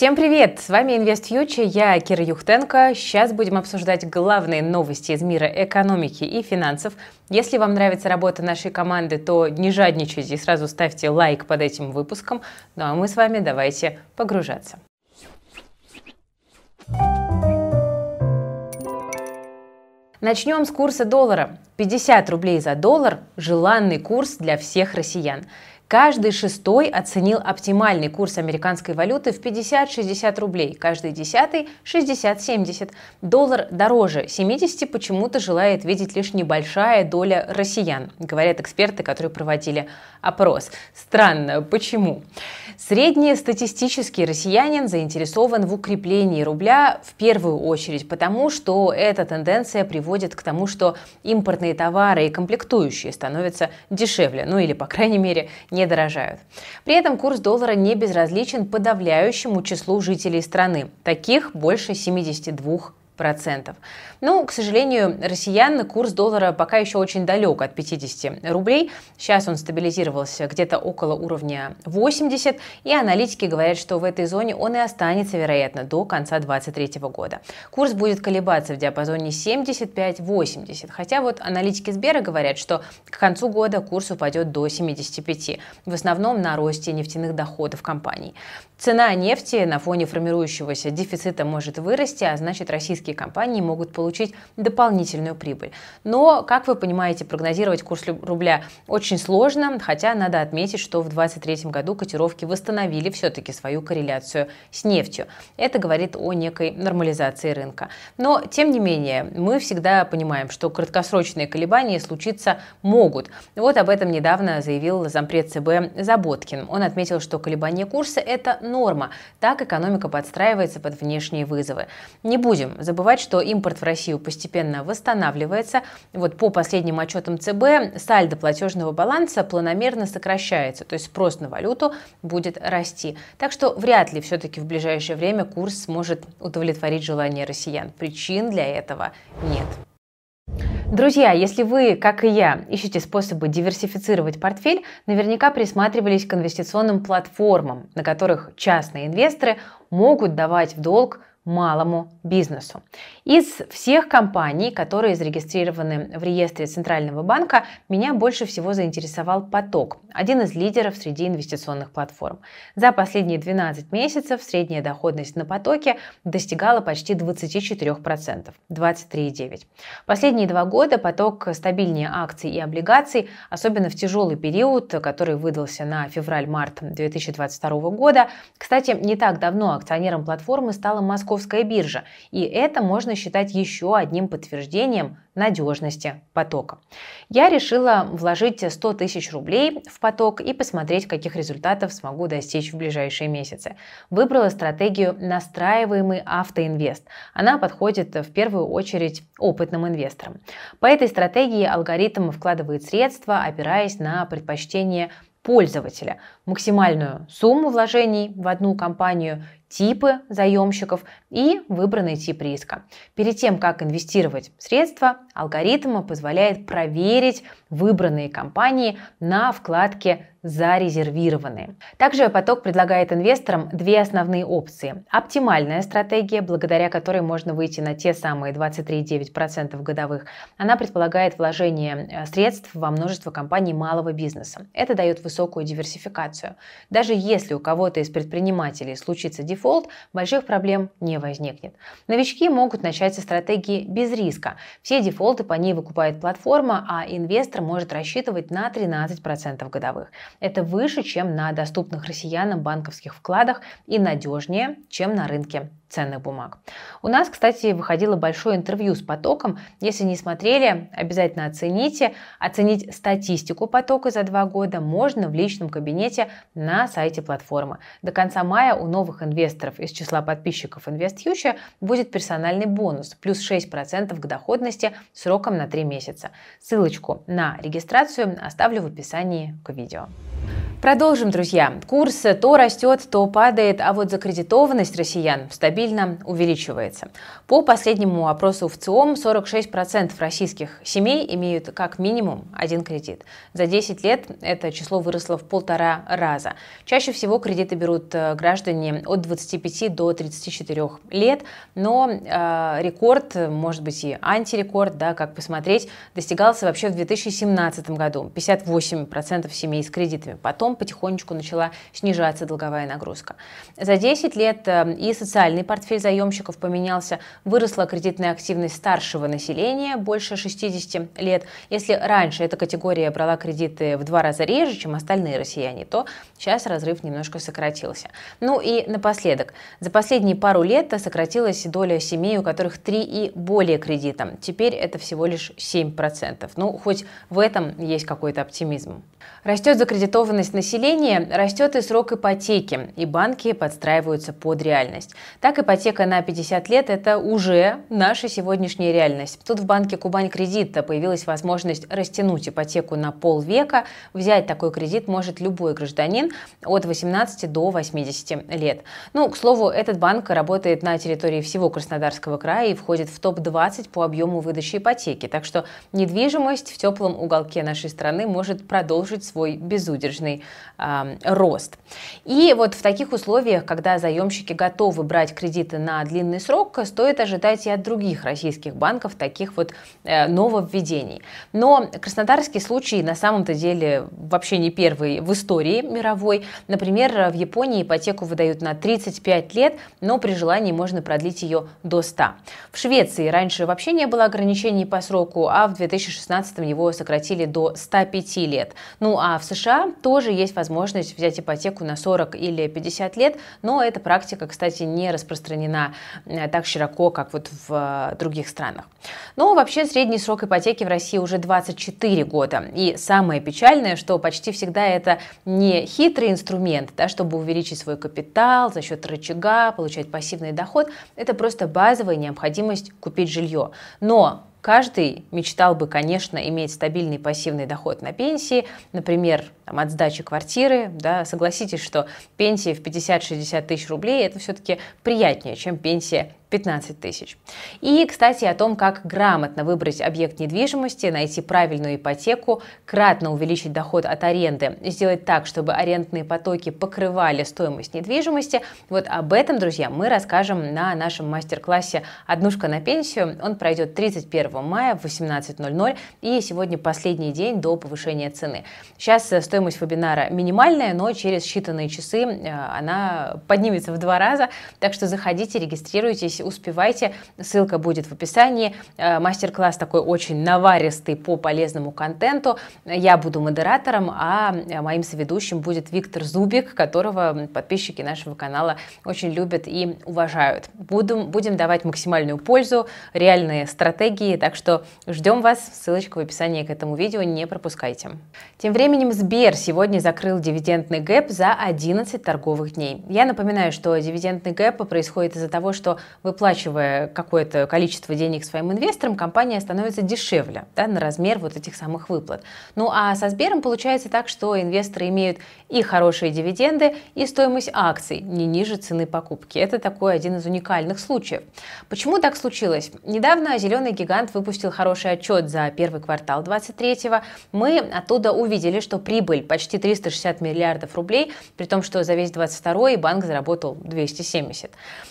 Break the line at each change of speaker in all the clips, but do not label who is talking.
Всем привет! С вами InvestFuture, я Кира Юхтенко. Сейчас будем обсуждать главные новости из мира экономики и финансов. Если вам нравится работа нашей команды, то не жадничайте и сразу ставьте лайк под этим выпуском. Ну а мы с вами давайте погружаться. Начнем с курса доллара. 50 рублей за доллар – желанный курс для всех россиян. Каждый шестой оценил оптимальный курс американской валюты в 50-60 рублей, каждый десятый – 60-70. Доллар дороже 70 почему-то желает видеть лишь небольшая доля россиян, говорят эксперты, которые проводили опрос. Странно, почему? Среднестатистический россиянин заинтересован в укреплении рубля в первую очередь, потому что эта тенденция приводит к тому, что импортные товары и комплектующие становятся дешевле, ну или, по крайней мере, не дорожают. При этом курс доллара не безразличен подавляющему числу жителей страны. Таких больше 72 процентов. Ну, к сожалению, россиян курс доллара пока еще очень далек от 50 рублей. Сейчас он стабилизировался где-то около уровня 80, и аналитики говорят, что в этой зоне он и останется, вероятно, до конца 2023 года. Курс будет колебаться в диапазоне 75-80, хотя вот аналитики Сбера говорят, что к концу года курс упадет до 75, в основном на росте нефтяных доходов компаний. Цена нефти на фоне формирующегося дефицита может вырасти, а значит российские компании могут получить дополнительную прибыль. Но, как вы понимаете, прогнозировать курс рубля очень сложно, хотя надо отметить, что в 2023 году котировки восстановили все-таки свою корреляцию с нефтью. Это говорит о некой нормализации рынка. Но, тем не менее, мы всегда понимаем, что краткосрочные колебания случиться могут. Вот об этом недавно заявил зампред ЦБ Заботкин. Он отметил, что колебания курса – это норма. Так экономика подстраивается под внешние вызовы. Не будем забывать, что импорт в Россию постепенно восстанавливается. Вот по последним отчетам ЦБ сальдо платежного баланса планомерно сокращается, то есть спрос на валюту будет расти. Так что вряд ли все-таки в ближайшее время курс сможет удовлетворить желание россиян. Причин для этого нет. Друзья, если вы, как и я, ищете способы диверсифицировать портфель, наверняка присматривались к инвестиционным платформам, на которых частные инвесторы могут давать в долг малому бизнесу. Из всех компаний, которые зарегистрированы в реестре Центрального банка, меня больше всего заинтересовал поток, один из лидеров среди инвестиционных платформ. За последние 12 месяцев средняя доходность на потоке достигала почти 24%, 23,9%. Последние два года поток стабильнее акций и облигаций, особенно в тяжелый период, который выдался на февраль-март 2022 года. Кстати, не так давно акционером платформы стала Москва Московская биржа, и это можно считать еще одним подтверждением надежности потока. Я решила вложить 100 тысяч рублей в поток и посмотреть, каких результатов смогу достичь в ближайшие месяцы. Выбрала стратегию настраиваемый автоинвест. Она подходит в первую очередь опытным инвесторам. По этой стратегии алгоритм вкладывает средства, опираясь на предпочтение пользователя, максимальную сумму вложений в одну компанию типы заемщиков и выбранный тип риска. Перед тем, как инвестировать средства, алгоритм позволяет проверить выбранные компании на вкладке зарезервированные. Также поток предлагает инвесторам две основные опции. Оптимальная стратегия, благодаря которой можно выйти на те самые 23,9% годовых. Она предполагает вложение э, средств во множество компаний малого бизнеса. Это дает высокую диверсификацию. Даже если у кого-то из предпринимателей случится дефолт, больших проблем не возникнет. Новички могут начать со стратегии без риска. Все дефолты по ней выкупает платформа, а инвестор может рассчитывать на 13% годовых. Это выше, чем на доступных россиянам банковских вкладах и надежнее, чем на рынке ценных бумаг. У нас, кстати, выходило большое интервью с потоком. Если не смотрели, обязательно оцените. Оценить статистику потока за два года можно в личном кабинете на сайте платформы. До конца мая у новых инвесторов из числа подписчиков InvestFuture будет персональный бонус плюс 6% к доходности сроком на 3 месяца. Ссылочку на регистрацию оставлю в описании к видео. Продолжим, друзья. Курс то растет, то падает, а вот закредитованность россиян стабильно увеличивается. По последнему опросу в ЦИОМ 46% российских семей имеют как минимум один кредит. За 10 лет это число выросло в полтора раза. Чаще всего кредиты берут э, граждане от 25 до 34 лет, но э, рекорд, может быть и антирекорд, да, как посмотреть, достигался вообще в 2017 году. 58% семей с кредитами. Потом потом потихонечку начала снижаться долговая нагрузка. За 10 лет э, и социальный портфель заемщиков поменялся, выросла кредитная активность старшего населения, больше 60 лет. Если раньше эта категория брала кредиты в два раза реже, чем остальные россияне, то сейчас разрыв немножко сократился. Ну и напоследок, за последние пару лет сократилась доля семей, у которых 3 и более кредита. Теперь это всего лишь 7%. Ну, хоть в этом есть какой-то оптимизм. Растет закредитованность населения, растет и срок ипотеки, и банки подстраиваются под реальность. Так, ипотека на 50 лет – это уже наша сегодняшняя реальность. Тут в банке Кубань Кредит появилась возможность растянуть ипотеку на полвека. Взять такой кредит может любой гражданин от 18 до 80 лет. Ну, к слову, этот банк работает на территории всего Краснодарского края и входит в топ-20 по объему выдачи ипотеки. Так что недвижимость в теплом уголке нашей страны может продолжить свой безудержный э, рост. И вот в таких условиях, когда заемщики готовы брать кредиты на длинный срок, стоит ожидать и от других российских банков таких вот э, нововведений. Но краснодарский случай на самом-то деле вообще не первый в истории мировой. Например, в Японии ипотеку выдают на 35 лет, но при желании можно продлить ее до 100. В Швеции раньше вообще не было ограничений по сроку, а в 2016 его сократили до 105 лет. Ну а в США тоже есть возможность взять ипотеку на 40 или 50 лет, но эта практика, кстати, не распространена э, так широко, как вот в э, других странах. Но вообще средний срок ипотеки в России уже 24 года. И самое печальное, что почти всегда это не хитрый инструмент, да, чтобы увеличить свой капитал за счет рычага, получать пассивный доход. Это просто базовая необходимость купить жилье. Но Каждый мечтал бы, конечно, иметь стабильный пассивный доход на пенсии, например, там, от сдачи квартиры. Да, согласитесь, что пенсия в 50-60 тысяч рублей это все-таки приятнее, чем пенсия 15 тысяч. И, кстати, о том, как грамотно выбрать объект недвижимости, найти правильную ипотеку, кратно увеличить доход от аренды, сделать так, чтобы арендные потоки покрывали стоимость недвижимости. Вот об этом, друзья, мы расскажем на нашем мастер-классе «Однушка на пенсию». Он пройдет 31 мая в 18.00 и сегодня последний день до повышения цены. Сейчас стоимость вебинара минимальная, но через считанные часы э, она поднимется в два раза, так что заходите, регистрируйтесь, успевайте. Ссылка будет в описании. Э, мастер-класс такой очень наваристый по полезному контенту. Я буду модератором, а э, моим соведущим будет Виктор Зубик, которого подписчики нашего канала очень любят и уважают. Будем, будем давать максимальную пользу, реальные стратегии, так что ждем вас. Ссылочка в описании к этому видео, не пропускайте. Тем временем Сбер сегодня закрыл дивидендный гэп за 11 торговых дней. Я напоминаю, что дивидендный гэп происходит из-за того, что вы выплачивая какое-то количество денег своим инвесторам, компания становится дешевле да, на размер вот этих самых выплат. Ну а со Сбером получается так, что инвесторы имеют и хорошие дивиденды, и стоимость акций не ниже цены покупки. Это такой один из уникальных случаев. Почему так случилось? Недавно «Зеленый гигант» выпустил хороший отчет за первый квартал 23-го. Мы оттуда увидели, что прибыль почти 360 миллиардов рублей, при том, что за весь 22-й банк заработал 270.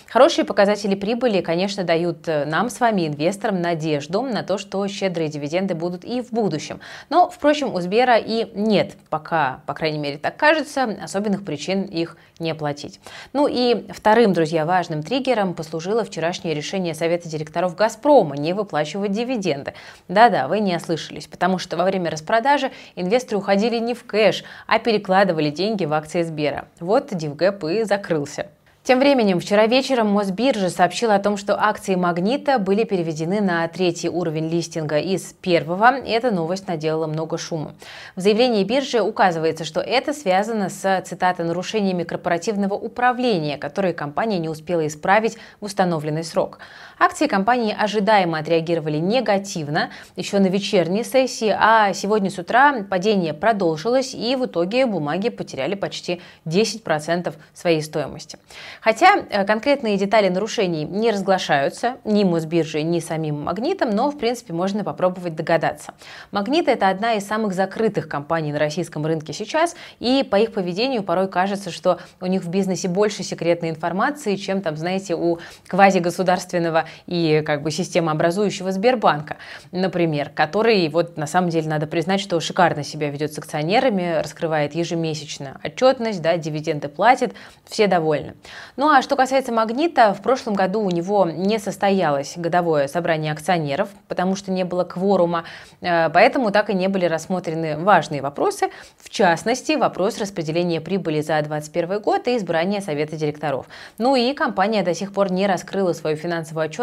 Хорошие показатели прибыли, конечно, дают э, нам с вами, инвесторам, надежду на то, что щедрые дивиденды будут и в будущем. Но, впрочем, у Сбера и нет пока, по крайней мере, так кажется, особенных причин их не платить. Ну и вторым, друзья, важным триггером послужило вчерашнее решение Совета директоров «Газпрома» не выплачивать дивиденды. Да-да, вы не ослышались, потому что во время распродажи инвесторы уходили не в кэш, а перекладывали деньги в акции Сбера. Вот Дивгэп и закрылся. Тем временем, вчера вечером Мосбиржа сообщила о том, что акции «Магнита» были переведены на третий уровень листинга из первого. Эта новость наделала много шума. В заявлении биржи указывается, что это связано с, цитата, нарушениями корпоративного управления, которые компания не успела исправить в установленный срок. Акции компании ожидаемо отреагировали негативно еще на вечерней сессии, а сегодня с утра падение продолжилось, и в итоге бумаги потеряли почти 10% своей стоимости. Хотя э, конкретные детали нарушений не разглашаются ни Мосбиржей, ни самим Магнитом, но, в принципе, можно попробовать догадаться. Магнит – это одна из самых закрытых компаний на российском рынке сейчас, и по их поведению порой кажется, что у них в бизнесе больше секретной информации, чем там, знаете, у квазигосударственного и как бы системообразующего Сбербанка, например, который вот на самом деле надо признать, что шикарно себя ведет с акционерами, раскрывает ежемесячно отчетность, да, дивиденды платит, все довольны. Ну а что касается «Магнита», в прошлом году у него не состоялось годовое собрание акционеров, потому что не было кворума, э, поэтому так и не были рассмотрены важные вопросы, в частности, вопрос распределения прибыли за 2021 год и избрания совета директоров. Ну и компания до сих пор не раскрыла свою финансовую отчетность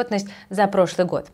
за прошлый год.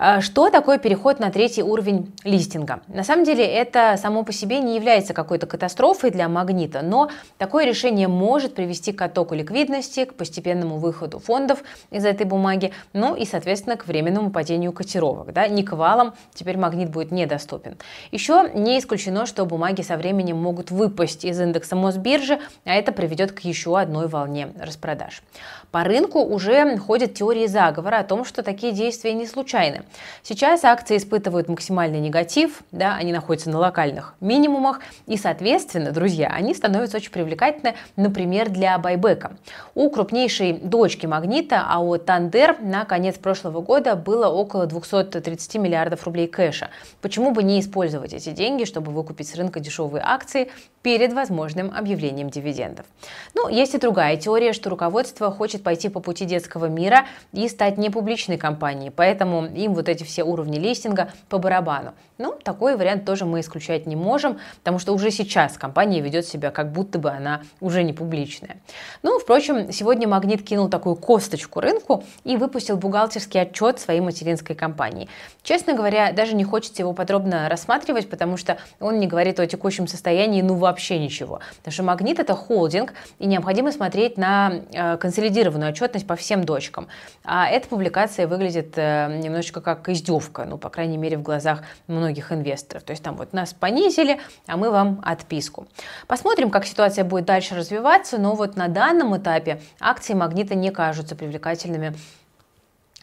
А что такое переход на третий уровень листинга? На самом деле это само по себе не является какой-то катастрофой для магнита, но такое решение может привести к оттоку ликвидности, к постепенному выходу фондов из этой бумаги, ну и, соответственно, к временному падению котировок. Да? Не к валам, теперь магнит будет недоступен. Еще не исключено, что бумаги со временем могут выпасть из индекса Мосбиржи, а это приведет к еще одной волне распродаж. По рынку уже ходят теории заговора о том, что такие действия не случайны. Сейчас акции испытывают максимальный негатив, да, они находятся на локальных минимумах, и, соответственно, друзья, они становятся очень привлекательны, например, для байбека. У крупнейшей дочки Магнита, АО Тандер, на конец прошлого года было около 230 миллиардов рублей кэша. Почему бы не использовать эти деньги, чтобы выкупить с рынка дешевые акции перед возможным объявлением дивидендов? Ну, есть и другая теория, что руководство хочет пойти по пути детского мира и стать непубличной компанией, поэтому им вот эти все уровни листинга по барабану. Ну, такой вариант тоже мы исключать не можем, потому что уже сейчас компания ведет себя как будто бы она уже не публичная. Ну, впрочем, сегодня Магнит кинул такую косточку рынку и выпустил бухгалтерский отчет своей материнской компании. Честно говоря, даже не хочется его подробно рассматривать, потому что он не говорит о текущем состоянии ну вообще ничего. Потому что Магнит это холдинг, и необходимо смотреть на э, консолидированную отчетность по всем дочкам. А эта публикация выглядит э, немножечко как издевка, ну, по крайней мере, в глазах многих инвесторов. То есть там вот нас понизили, а мы вам отписку. Посмотрим, как ситуация будет дальше развиваться, но вот на данном этапе акции Магнита не кажутся привлекательными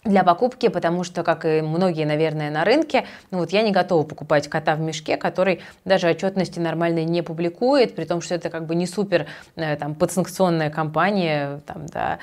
для покупки, потому что, как и многие, наверное, на рынке, ну вот я не готова покупать кота в мешке, который даже отчетности нормально не публикует, при том, что это как бы не супер э, там, подсанкционная компания, там, да,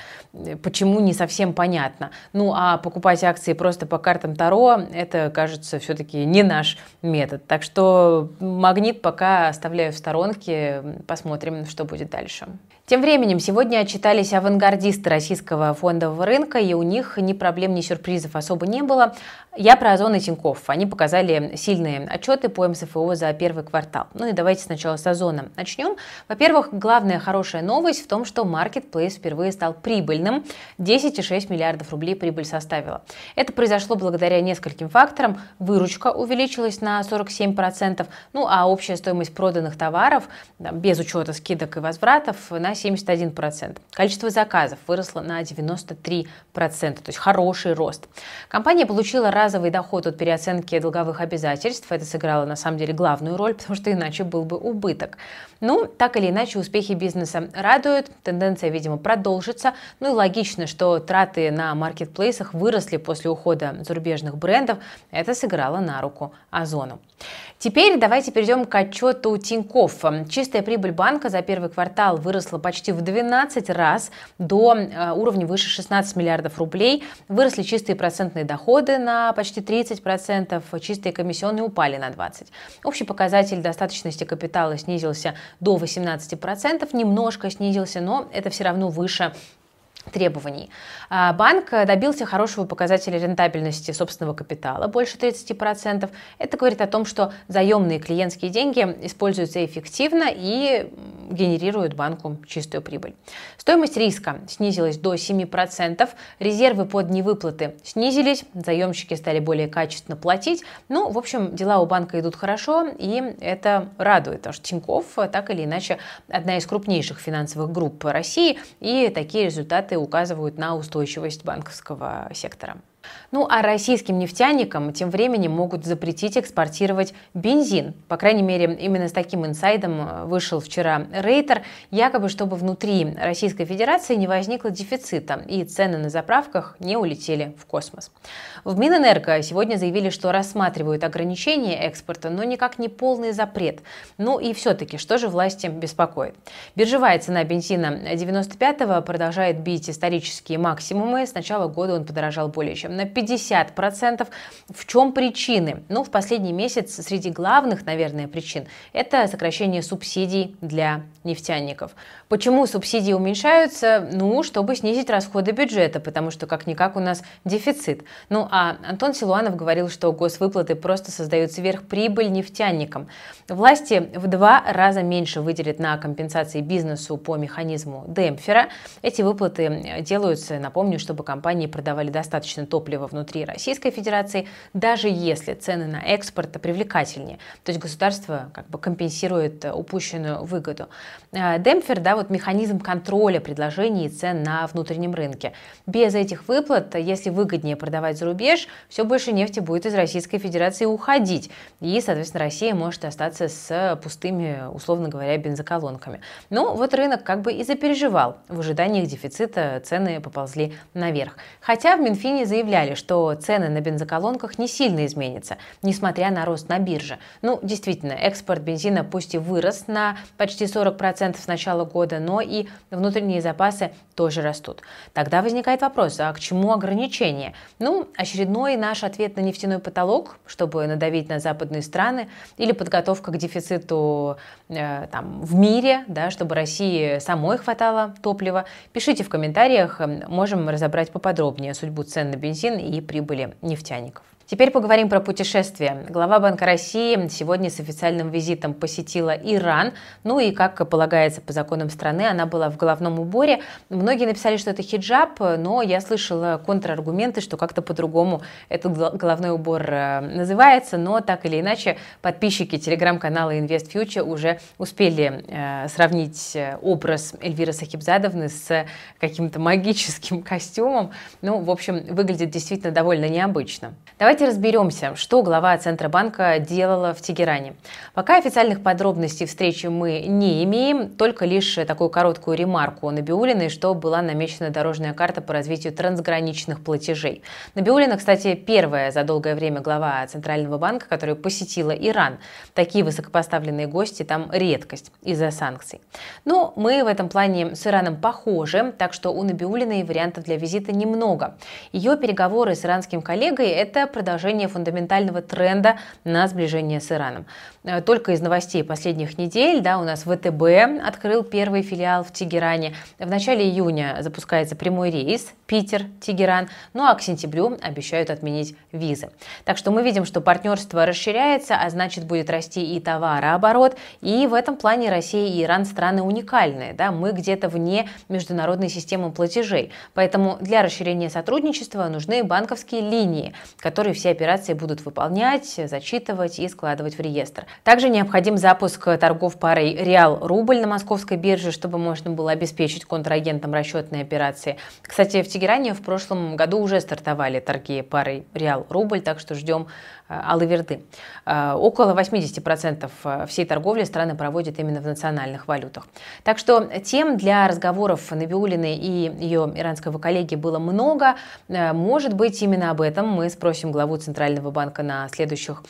почему не совсем понятно. Ну а покупать акции просто по картам Таро, это, кажется, все-таки не наш метод. Так что магнит пока оставляю в сторонке, посмотрим, что будет дальше. Тем временем сегодня отчитались авангардисты российского фондового рынка, и у них ни проблем, ни сюрпризов особо не было. Я про Озон и Тинькофф. Они показали сильные отчеты по МСФО за первый квартал. Ну и давайте сначала с Озона начнем. Во-первых, главная хорошая новость в том, что Marketplace впервые стал прибыльным. 10,6 миллиардов рублей прибыль составила. Это произошло благодаря нескольким факторам. Выручка увеличилась на 47%, ну а общая стоимость проданных товаров, без учета скидок и возвратов, на 71%. Количество заказов выросло на 93%, то есть хороший рост. Компания получила разовый доход от переоценки долговых обязательств. Это сыграло на самом деле главную роль, потому что иначе был бы убыток. Ну, так или иначе, успехи бизнеса радуют, тенденция, видимо, продолжится. Ну и логично, что траты на маркетплейсах выросли после ухода зарубежных брендов. Это сыграло на руку Озону. Теперь давайте перейдем к отчету Тинькофф. Чистая прибыль банка за первый квартал выросла почти в 12 раз до э, уровня выше 16 миллиардов рублей. Выросли чистые процентные доходы на почти 30%, чистые комиссионные упали на 20%. Общий показатель достаточности капитала снизился до 18%, немножко снизился, но это все равно выше требований. А, банк добился хорошего показателя рентабельности собственного капитала, больше 30%. Это говорит о том, что заемные клиентские деньги используются эффективно и генерируют банку чистую прибыль. Стоимость риска снизилась до 7%, резервы под невыплаты снизились, заемщики стали более качественно платить. Ну, в общем, дела у банка идут хорошо, и это радует, потому что Тинькофф так или иначе одна из крупнейших финансовых групп России, и такие результаты указывают на устойчивость банковского сектора. Ну а российским нефтяникам тем временем могут запретить экспортировать бензин. По крайней мере, именно с таким инсайдом э, вышел вчера Рейтер, якобы чтобы внутри Российской Федерации не возникло дефицита и цены на заправках не улетели в космос. В Минэнерго сегодня заявили, что рассматривают ограничения экспорта, но никак не полный запрет. Ну и все-таки, что же власти беспокоит? Биржевая цена бензина 95-го продолжает бить исторические максимумы. С начала года он подорожал более чем на 50%. В чем причины? Ну, в последний месяц среди главных, наверное, причин это сокращение субсидий для нефтяников. Почему субсидии уменьшаются? Ну, чтобы снизить расходы бюджета, потому что как-никак у нас дефицит. Ну, а Антон Силуанов говорил, что госвыплаты просто создают сверхприбыль нефтяникам. Власти в два раза меньше выделят на компенсации бизнесу по механизму демпфера. Эти выплаты делаются, напомню, чтобы компании продавали достаточно топлива внутри Российской Федерации, даже если цены на экспорт привлекательнее. То есть государство как бы компенсирует упущенную выгоду. А, демпфер, да, вот механизм контроля предложений и цен на внутреннем рынке. Без этих выплат, если выгоднее продавать за рубеж, все больше нефти будет из Российской Федерации уходить. И, соответственно, Россия может остаться с пустыми, условно говоря, бензоколонками. Но вот рынок как бы и запереживал. В ожидании дефицита цены поползли наверх. Хотя в Минфине заявляли, что цены на бензоколонках не сильно изменятся, несмотря на рост на бирже. Ну, действительно, экспорт бензина пусть и вырос на почти 40% с начала года, но и внутренние запасы тоже растут. Тогда возникает вопрос, а к чему ограничения? Ну, очередной наш ответ на нефтяной потолок, чтобы надавить на западные страны, или подготовка к дефициту э, там, в мире, да, чтобы России самой хватало топлива. Пишите в комментариях, можем разобрать поподробнее судьбу цен на бензин и прибыли нефтяников. Теперь поговорим про путешествия. Глава Банка России сегодня с официальным визитом посетила Иран. Ну и, как полагается по законам страны, она была в головном уборе. Многие написали, что это хиджаб, но я слышала контраргументы, что как-то по-другому этот головной убор э, называется. Но так или иначе, подписчики телеграм-канала Invest Future уже успели э, сравнить э, образ Эльвиры Сахибзадовны с каким-то магическим костюмом. Ну, в общем, выглядит действительно довольно необычно. Давайте Давайте разберемся, что глава Центробанка делала в Тегеране. Пока официальных подробностей встречи мы не имеем, только лишь такую короткую ремарку Набиулиной, что была намечена дорожная карта по развитию трансграничных платежей. Набиулина, кстати, первая за долгое время глава Центрального банка, которая посетила Иран. Такие высокопоставленные гости там редкость из-за санкций. Но мы в этом плане с Ираном похожи, так что у Набиулиной вариантов для визита немного. Ее переговоры с иранским коллегой – это продолжение фундаментального тренда на сближение с Ираном. Э, только из новостей последних недель да, у нас ВТБ открыл первый филиал в Тегеране. В начале июня запускается прямой рейс Питер-Тегеран, ну а к сентябрю обещают отменить визы. Так что мы видим, что партнерство расширяется, а значит будет расти и товарооборот. И в этом плане Россия и Иран страны уникальные. Да? Мы где-то вне международной системы платежей. Поэтому для расширения сотрудничества нужны банковские линии, которые все операции будут выполнять, зачитывать и складывать в реестр. Также необходим запуск торгов парой Реал-Рубль на московской бирже, чтобы можно было обеспечить контрагентам расчетные операции. Кстати, в Тегеране в прошлом году уже стартовали торги парой Реал-Рубль, так что ждем э, Аллы Верды. Э, около 80% э, всей торговли страны проводят именно в национальных валютах. Так что тем для разговоров Набиулиной и ее иранского коллеги было много. Может быть, именно об этом мы спросим главу Центрального банка на следующих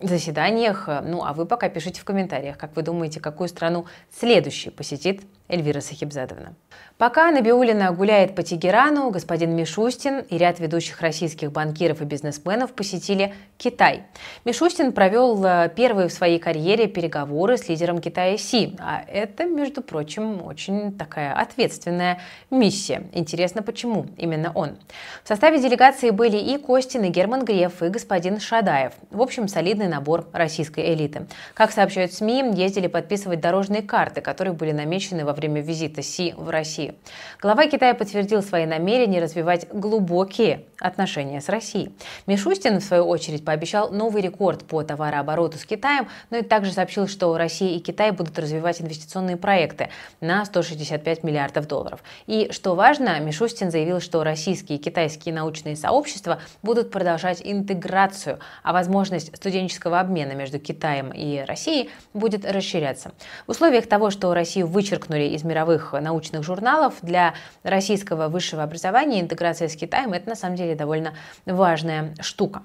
заседаниях. Ну, а вы пока пишите в комментариях, как вы думаете, какую страну следующий посетит Эльвира Сахибзадовна. Пока Набиулина гуляет по Тегерану, господин Мишустин и ряд ведущих российских банкиров и бизнесменов посетили Китай. Мишустин провел э, первые в своей карьере переговоры с лидером Китая Си. А это, между прочим, очень такая ответственная миссия. Интересно, почему именно он. В составе делегации были и Костин, и Герман Греф, и господин Шадаев. В общем, солидный набор российской элиты. Как сообщают СМИ, ездили подписывать дорожные карты, которые были намечены во время визита Си в России. Глава Китая подтвердил свои намерения развивать глубокие отношения с Россией. Мишустин, в свою очередь, пообещал новый рекорд по товарообороту с Китаем, но и также сообщил, что Россия и Китай будут развивать инвестиционные проекты на 165 миллиардов долларов. И, что важно, Мишустин заявил, что российские и китайские научные сообщества будут продолжать интеграцию, а возможность студенческого обмена между Китаем и Россией будет расширяться. В условиях того, что Россию вычеркнули из мировых научных журналов, для российского высшего образования интеграция с Китаем – это на самом деле довольно важная штука.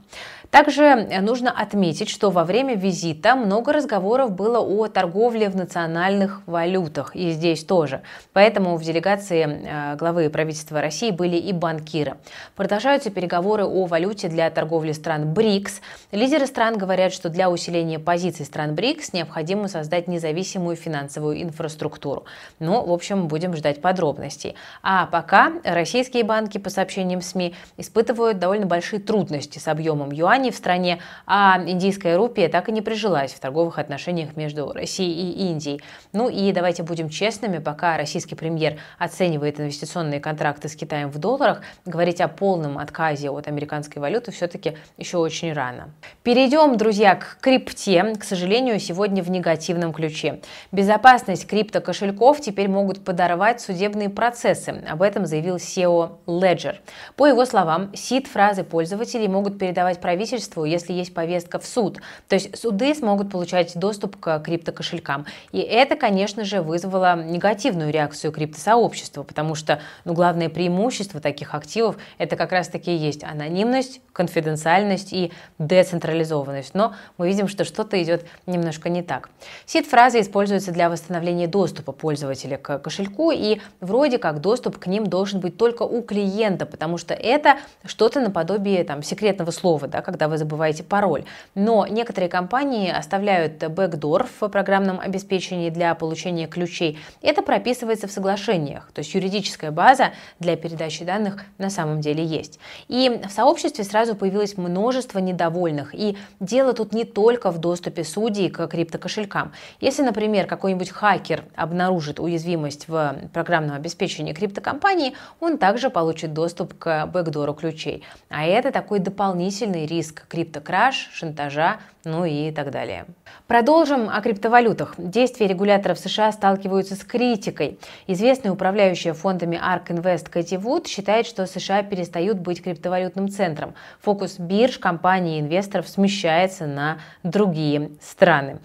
Также нужно отметить, что во время визита много разговоров было о торговле в национальных валютах, и здесь тоже. Поэтому в делегации э, главы правительства России были и банкиры. Продолжаются переговоры о валюте для торговли стран БРИКС. Лидеры стран говорят, что для усиления позиций стран БРИКС необходимо создать независимую финансовую инфраструктуру. Ну, в общем, будем ждать подробностей. А пока российские банки, по сообщениям СМИ, испытывают довольно большие трудности с объемом юаней в стране, а индийская рупия так и не прижилась в торговых отношениях между Россией и Индией. Ну и давайте будем честными, пока российский премьер оценивает инвестиционные контракты с Китаем в долларах, говорить о полном отказе от американской валюты все-таки еще очень рано. Перейдем, друзья, к крипте. К сожалению, сегодня в негативном ключе. Безопасность криптокошельков теперь могут подорвать судебные процессы. Об этом заявил SEO Ledger. По его словам, сид-фразы пользователей могут передавать правительству если есть повестка в суд. То есть суды смогут получать доступ к криптокошелькам. И это, конечно же, вызвало негативную реакцию криптосообщества, потому что ну, главное преимущество таких активов – это как раз-таки есть анонимность, конфиденциальность и децентрализованность. Но мы видим, что что-то идет немножко не так. Сид-фраза используется для восстановления доступа пользователя к кошельку, и вроде как доступ к ним должен быть только у клиента, потому что это что-то наподобие там, секретного слова, да, когда вы забываете пароль. Но некоторые компании оставляют бэкдор в программном обеспечении для получения ключей. Это прописывается в соглашениях, то есть юридическая база для передачи данных на самом деле есть. И в сообществе сразу появилось множество недовольных. И дело тут не только в доступе судей к криптокошелькам. Если, например, какой-нибудь хакер обнаружит уязвимость в программном обеспечении криптокомпании, он также получит доступ к бэкдору ключей. А это такой дополнительный риск криптокраш, шантажа, ну и так далее. Продолжим о криптовалютах. Действия регуляторов США сталкиваются с критикой. Известная управляющая фондами ARK Invest Кэти Вуд считает, что США перестают быть криптовалютным центром. Фокус бирж, компаний и инвесторов смещается на другие страны.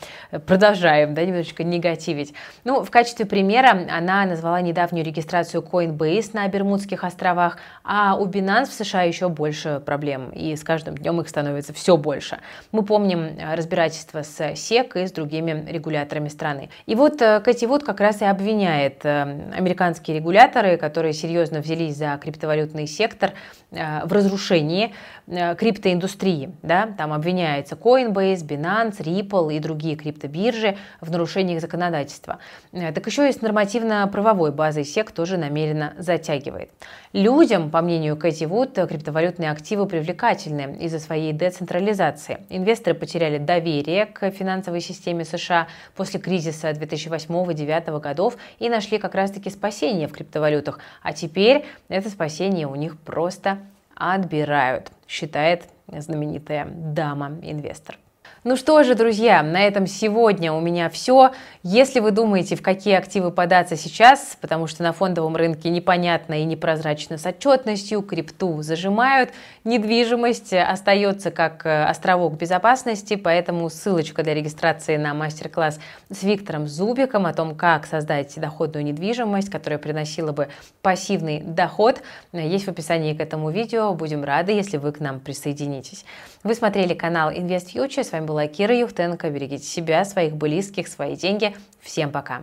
Продолжаем, да, немножечко негативить. Ну, в качестве примера она назвала недавнюю регистрацию Coinbase на Бермудских островах, а у Binance в США еще больше проблем, и с каждым днем их становится все больше. Мы помним э, разбирательство с SEC и с другими регуляторами страны. И вот э, Кэти Вуд как раз и обвиняет э, американские регуляторы, которые серьезно взялись за криптовалютный сектор в разрушении криптоиндустрии. Да? Там обвиняется Coinbase, Binance, Ripple и другие криптобиржи в нарушениях законодательства. Так еще с нормативно-правовой базой SEC тоже намеренно затягивает. Людям, по мнению Кэти Вуд, криптовалютные активы привлекательны из-за своей децентрализации. Инвесторы потеряли доверие к финансовой системе США после кризиса 2008-2009 годов и нашли как раз-таки спасение в криптовалютах. А теперь это спасение у них просто отбирают, считает знаменитая дама-инвестор. Ну что же, друзья, на этом сегодня у меня все. Если вы думаете, в какие активы податься сейчас, потому что на фондовом рынке непонятно и непрозрачно с отчетностью, крипту зажимают, недвижимость остается как э, островок безопасности, поэтому ссылочка для регистрации на мастер-класс с Виктором Зубиком о том, как создать доходную недвижимость, которая приносила бы пассивный доход, есть в описании к этому видео. Будем рады, если вы к нам присоединитесь. Вы смотрели канал Invest Future. С вами была Кира Юхтенко. Берегите себя, своих близких, свои деньги. Всем пока!